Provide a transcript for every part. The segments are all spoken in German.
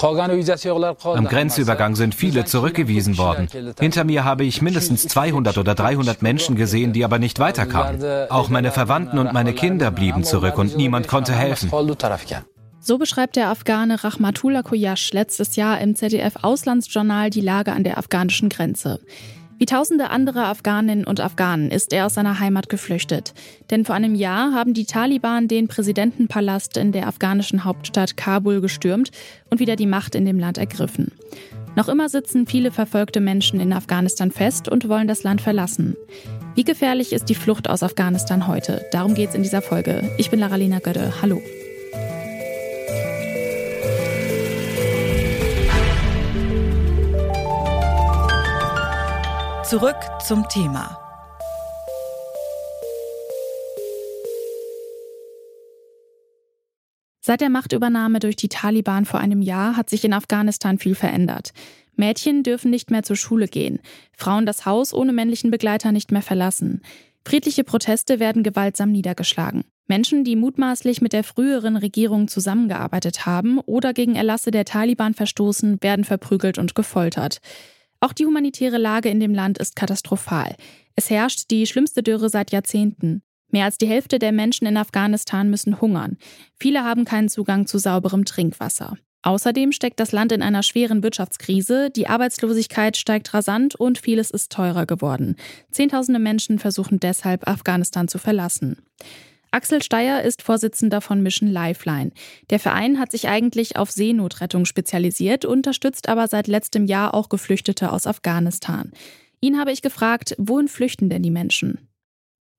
Am Grenzübergang sind viele zurückgewiesen worden. Hinter mir habe ich mindestens 200 oder 300 Menschen gesehen, die aber nicht weiterkamen. Auch meine Verwandten und meine Kinder blieben zurück und niemand konnte helfen. So beschreibt der Afghane Rahmatullah Koyash letztes Jahr im ZDF Auslandsjournal die Lage an der afghanischen Grenze. Wie tausende andere Afghaninnen und Afghanen ist er aus seiner Heimat geflüchtet. Denn vor einem Jahr haben die Taliban den Präsidentenpalast in der afghanischen Hauptstadt Kabul gestürmt und wieder die Macht in dem Land ergriffen. Noch immer sitzen viele verfolgte Menschen in Afghanistan fest und wollen das Land verlassen. Wie gefährlich ist die Flucht aus Afghanistan heute? Darum geht es in dieser Folge. Ich bin Laralina Götte. Hallo. Zurück zum Thema. Seit der Machtübernahme durch die Taliban vor einem Jahr hat sich in Afghanistan viel verändert. Mädchen dürfen nicht mehr zur Schule gehen, Frauen das Haus ohne männlichen Begleiter nicht mehr verlassen. Friedliche Proteste werden gewaltsam niedergeschlagen. Menschen, die mutmaßlich mit der früheren Regierung zusammengearbeitet haben oder gegen Erlasse der Taliban verstoßen, werden verprügelt und gefoltert. Auch die humanitäre Lage in dem Land ist katastrophal. Es herrscht die schlimmste Dürre seit Jahrzehnten. Mehr als die Hälfte der Menschen in Afghanistan müssen hungern. Viele haben keinen Zugang zu sauberem Trinkwasser. Außerdem steckt das Land in einer schweren Wirtschaftskrise, die Arbeitslosigkeit steigt rasant und vieles ist teurer geworden. Zehntausende Menschen versuchen deshalb, Afghanistan zu verlassen. Axel Steyer ist Vorsitzender von Mission Lifeline. Der Verein hat sich eigentlich auf Seenotrettung spezialisiert, unterstützt aber seit letztem Jahr auch Geflüchtete aus Afghanistan. Ihn habe ich gefragt, wohin flüchten denn die Menschen?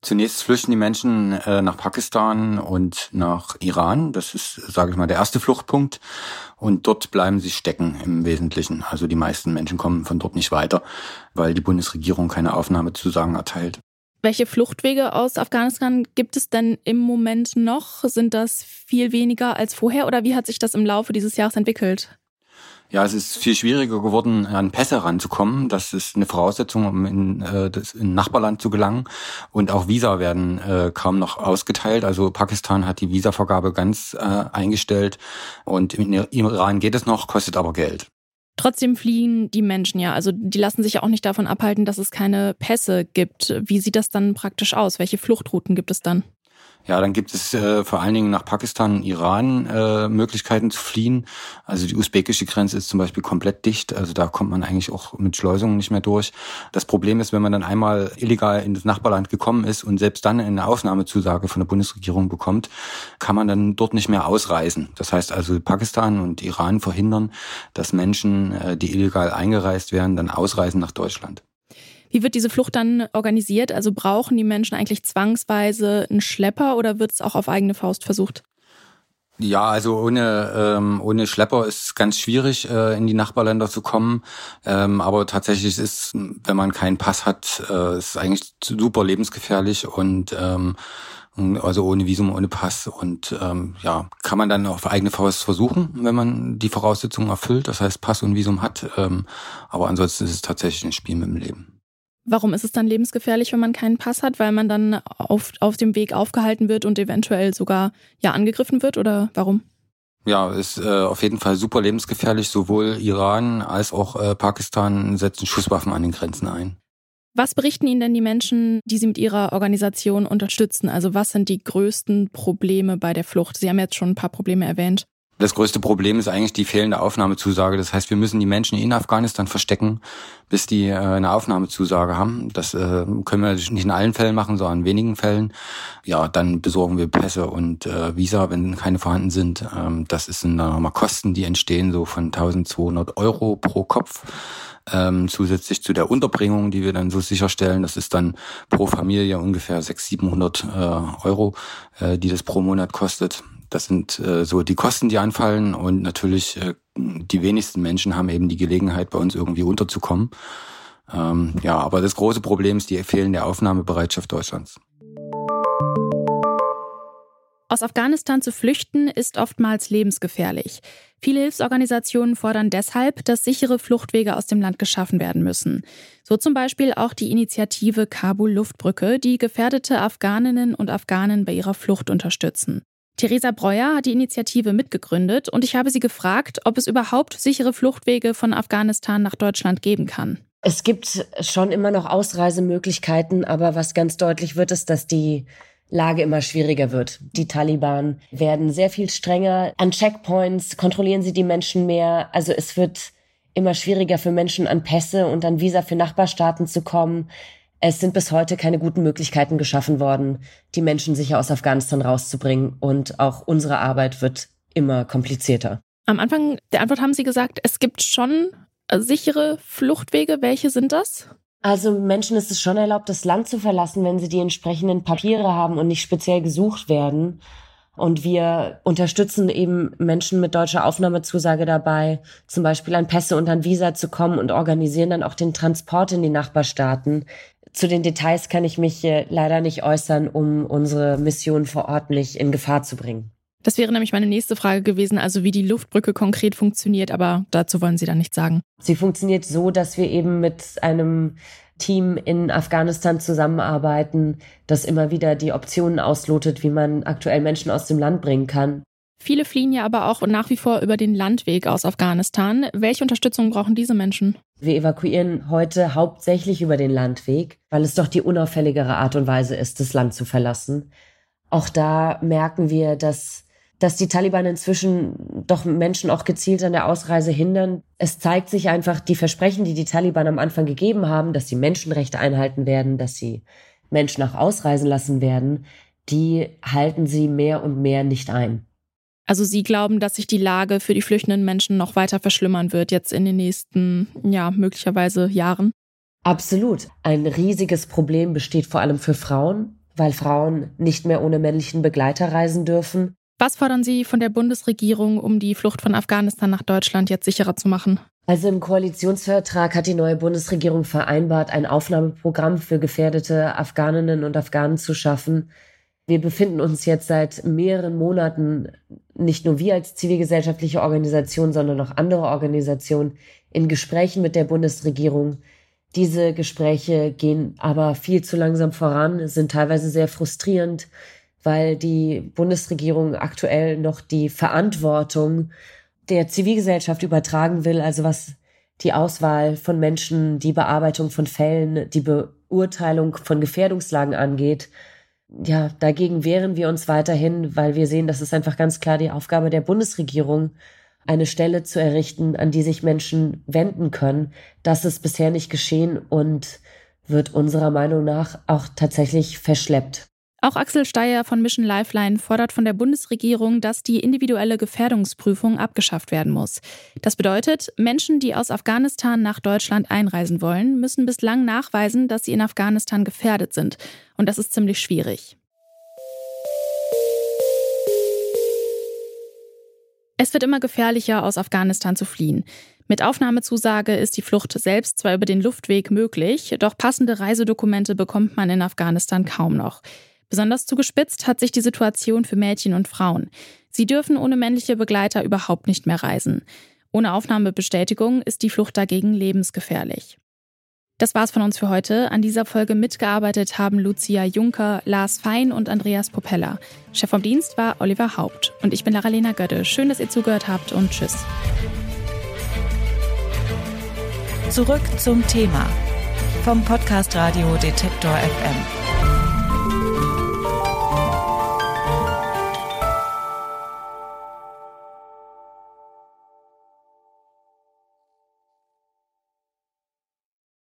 Zunächst flüchten die Menschen äh, nach Pakistan und nach Iran. Das ist, sage ich mal, der erste Fluchtpunkt. Und dort bleiben sie stecken im Wesentlichen. Also die meisten Menschen kommen von dort nicht weiter, weil die Bundesregierung keine Aufnahmezusagen erteilt. Welche Fluchtwege aus Afghanistan gibt es denn im Moment noch? Sind das viel weniger als vorher oder wie hat sich das im Laufe dieses Jahres entwickelt? Ja, es ist viel schwieriger geworden, an Pässe ranzukommen. Das ist eine Voraussetzung, um in, äh, das, in Nachbarland zu gelangen. Und auch Visa werden äh, kaum noch ausgeteilt. Also Pakistan hat die Visavergabe ganz äh, eingestellt. Und im Iran geht es noch, kostet aber Geld. Trotzdem fliehen die Menschen ja. Also die lassen sich ja auch nicht davon abhalten, dass es keine Pässe gibt. Wie sieht das dann praktisch aus? Welche Fluchtrouten gibt es dann? Ja, dann gibt es äh, vor allen Dingen nach Pakistan und Iran äh, Möglichkeiten zu fliehen. Also die usbekische Grenze ist zum Beispiel komplett dicht. Also da kommt man eigentlich auch mit Schleusungen nicht mehr durch. Das Problem ist, wenn man dann einmal illegal in das Nachbarland gekommen ist und selbst dann eine Aufnahmezusage von der Bundesregierung bekommt, kann man dann dort nicht mehr ausreisen. Das heißt also, Pakistan und Iran verhindern, dass Menschen, äh, die illegal eingereist werden, dann ausreisen nach Deutschland. Wie wird diese Flucht dann organisiert? Also brauchen die Menschen eigentlich zwangsweise einen Schlepper oder wird es auch auf eigene Faust versucht? Ja, also ohne, ähm, ohne Schlepper ist es ganz schwierig, äh, in die Nachbarländer zu kommen. Ähm, aber tatsächlich ist, wenn man keinen Pass hat, äh, ist eigentlich super lebensgefährlich und ähm, also ohne Visum, ohne Pass und ähm, ja, kann man dann auf eigene Faust versuchen, wenn man die Voraussetzungen erfüllt, das heißt Pass und Visum hat. Ähm, aber ansonsten ist es tatsächlich ein Spiel mit dem Leben. Warum ist es dann lebensgefährlich, wenn man keinen Pass hat? Weil man dann auf, auf dem Weg aufgehalten wird und eventuell sogar ja angegriffen wird oder warum? Ja, ist äh, auf jeden Fall super lebensgefährlich. Sowohl Iran als auch äh, Pakistan setzen Schusswaffen an den Grenzen ein. Was berichten Ihnen denn die Menschen, die Sie mit Ihrer Organisation unterstützen? Also was sind die größten Probleme bei der Flucht? Sie haben jetzt schon ein paar Probleme erwähnt. Das größte Problem ist eigentlich die fehlende Aufnahmezusage. Das heißt, wir müssen die Menschen in Afghanistan verstecken, bis die äh, eine Aufnahmezusage haben. Das äh, können wir nicht in allen Fällen machen, sondern in wenigen Fällen. Ja, dann besorgen wir Pässe und äh, Visa, wenn keine vorhanden sind. Ähm, das sind dann nochmal Kosten, die entstehen, so von 1200 Euro pro Kopf. Ähm, zusätzlich zu der Unterbringung, die wir dann so sicherstellen. Das ist dann pro Familie ungefähr 600, 700 äh, Euro, äh, die das pro Monat kostet. Das sind äh, so die Kosten, die anfallen und natürlich äh, die wenigsten Menschen haben eben die Gelegenheit, bei uns irgendwie unterzukommen. Ähm, ja, aber das große Problem ist die fehlende Aufnahmebereitschaft Deutschlands. Aus Afghanistan zu flüchten ist oftmals lebensgefährlich. Viele Hilfsorganisationen fordern deshalb, dass sichere Fluchtwege aus dem Land geschaffen werden müssen. So zum Beispiel auch die Initiative Kabul Luftbrücke, die gefährdete Afghaninnen und Afghanen bei ihrer Flucht unterstützen. Theresa Breuer hat die Initiative mitgegründet und ich habe sie gefragt, ob es überhaupt sichere Fluchtwege von Afghanistan nach Deutschland geben kann. Es gibt schon immer noch Ausreisemöglichkeiten, aber was ganz deutlich wird, ist, dass die Lage immer schwieriger wird. Die Taliban werden sehr viel strenger. An Checkpoints kontrollieren sie die Menschen mehr. Also es wird immer schwieriger für Menschen an Pässe und an Visa für Nachbarstaaten zu kommen. Es sind bis heute keine guten Möglichkeiten geschaffen worden, die Menschen sicher aus Afghanistan rauszubringen. Und auch unsere Arbeit wird immer komplizierter. Am Anfang der Antwort haben Sie gesagt, es gibt schon sichere Fluchtwege. Welche sind das? Also Menschen ist es schon erlaubt, das Land zu verlassen, wenn sie die entsprechenden Papiere haben und nicht speziell gesucht werden. Und wir unterstützen eben Menschen mit deutscher Aufnahmezusage dabei, zum Beispiel an Pässe und an Visa zu kommen und organisieren dann auch den Transport in die Nachbarstaaten. Zu den Details kann ich mich leider nicht äußern, um unsere Mission vor Ort nicht in Gefahr zu bringen. Das wäre nämlich meine nächste Frage gewesen, also wie die Luftbrücke konkret funktioniert, aber dazu wollen Sie dann nichts sagen. Sie funktioniert so, dass wir eben mit einem Team in Afghanistan zusammenarbeiten, das immer wieder die Optionen auslotet, wie man aktuell Menschen aus dem Land bringen kann. Viele fliehen ja aber auch nach wie vor über den Landweg aus Afghanistan. Welche Unterstützung brauchen diese Menschen? Wir evakuieren heute hauptsächlich über den Landweg, weil es doch die unauffälligere Art und Weise ist, das Land zu verlassen. Auch da merken wir, dass dass die Taliban inzwischen doch Menschen auch gezielt an der Ausreise hindern. Es zeigt sich einfach, die Versprechen, die die Taliban am Anfang gegeben haben, dass sie Menschenrechte einhalten werden, dass sie Menschen auch ausreisen lassen werden, die halten sie mehr und mehr nicht ein. Also Sie glauben, dass sich die Lage für die flüchtenden Menschen noch weiter verschlimmern wird jetzt in den nächsten, ja, möglicherweise Jahren? Absolut. Ein riesiges Problem besteht vor allem für Frauen, weil Frauen nicht mehr ohne männlichen Begleiter reisen dürfen. Was fordern Sie von der Bundesregierung, um die Flucht von Afghanistan nach Deutschland jetzt sicherer zu machen? Also im Koalitionsvertrag hat die neue Bundesregierung vereinbart, ein Aufnahmeprogramm für gefährdete Afghaninnen und Afghanen zu schaffen. Wir befinden uns jetzt seit mehreren Monaten, nicht nur wir als zivilgesellschaftliche Organisation, sondern auch andere Organisationen, in Gesprächen mit der Bundesregierung. Diese Gespräche gehen aber viel zu langsam voran, sind teilweise sehr frustrierend weil die Bundesregierung aktuell noch die Verantwortung der Zivilgesellschaft übertragen will, also was die Auswahl von Menschen, die Bearbeitung von Fällen, die Beurteilung von Gefährdungslagen angeht. Ja, dagegen wehren wir uns weiterhin, weil wir sehen, das ist einfach ganz klar die Aufgabe der Bundesregierung, eine Stelle zu errichten, an die sich Menschen wenden können. Das ist bisher nicht geschehen und wird unserer Meinung nach auch tatsächlich verschleppt. Auch Axel Steyer von Mission Lifeline fordert von der Bundesregierung, dass die individuelle Gefährdungsprüfung abgeschafft werden muss. Das bedeutet, Menschen, die aus Afghanistan nach Deutschland einreisen wollen, müssen bislang nachweisen, dass sie in Afghanistan gefährdet sind. Und das ist ziemlich schwierig. Es wird immer gefährlicher, aus Afghanistan zu fliehen. Mit Aufnahmezusage ist die Flucht selbst zwar über den Luftweg möglich, doch passende Reisedokumente bekommt man in Afghanistan kaum noch. Besonders zugespitzt hat sich die Situation für Mädchen und Frauen. Sie dürfen ohne männliche Begleiter überhaupt nicht mehr reisen. Ohne Aufnahmebestätigung ist die Flucht dagegen lebensgefährlich. Das war's von uns für heute. An dieser Folge mitgearbeitet haben Lucia Juncker, Lars Fein und Andreas Popella. Chef vom Dienst war Oliver Haupt. Und ich bin Lara-Lena Götte. Schön, dass ihr zugehört habt und tschüss. Zurück zum Thema vom Podcast Radio Detektor FM.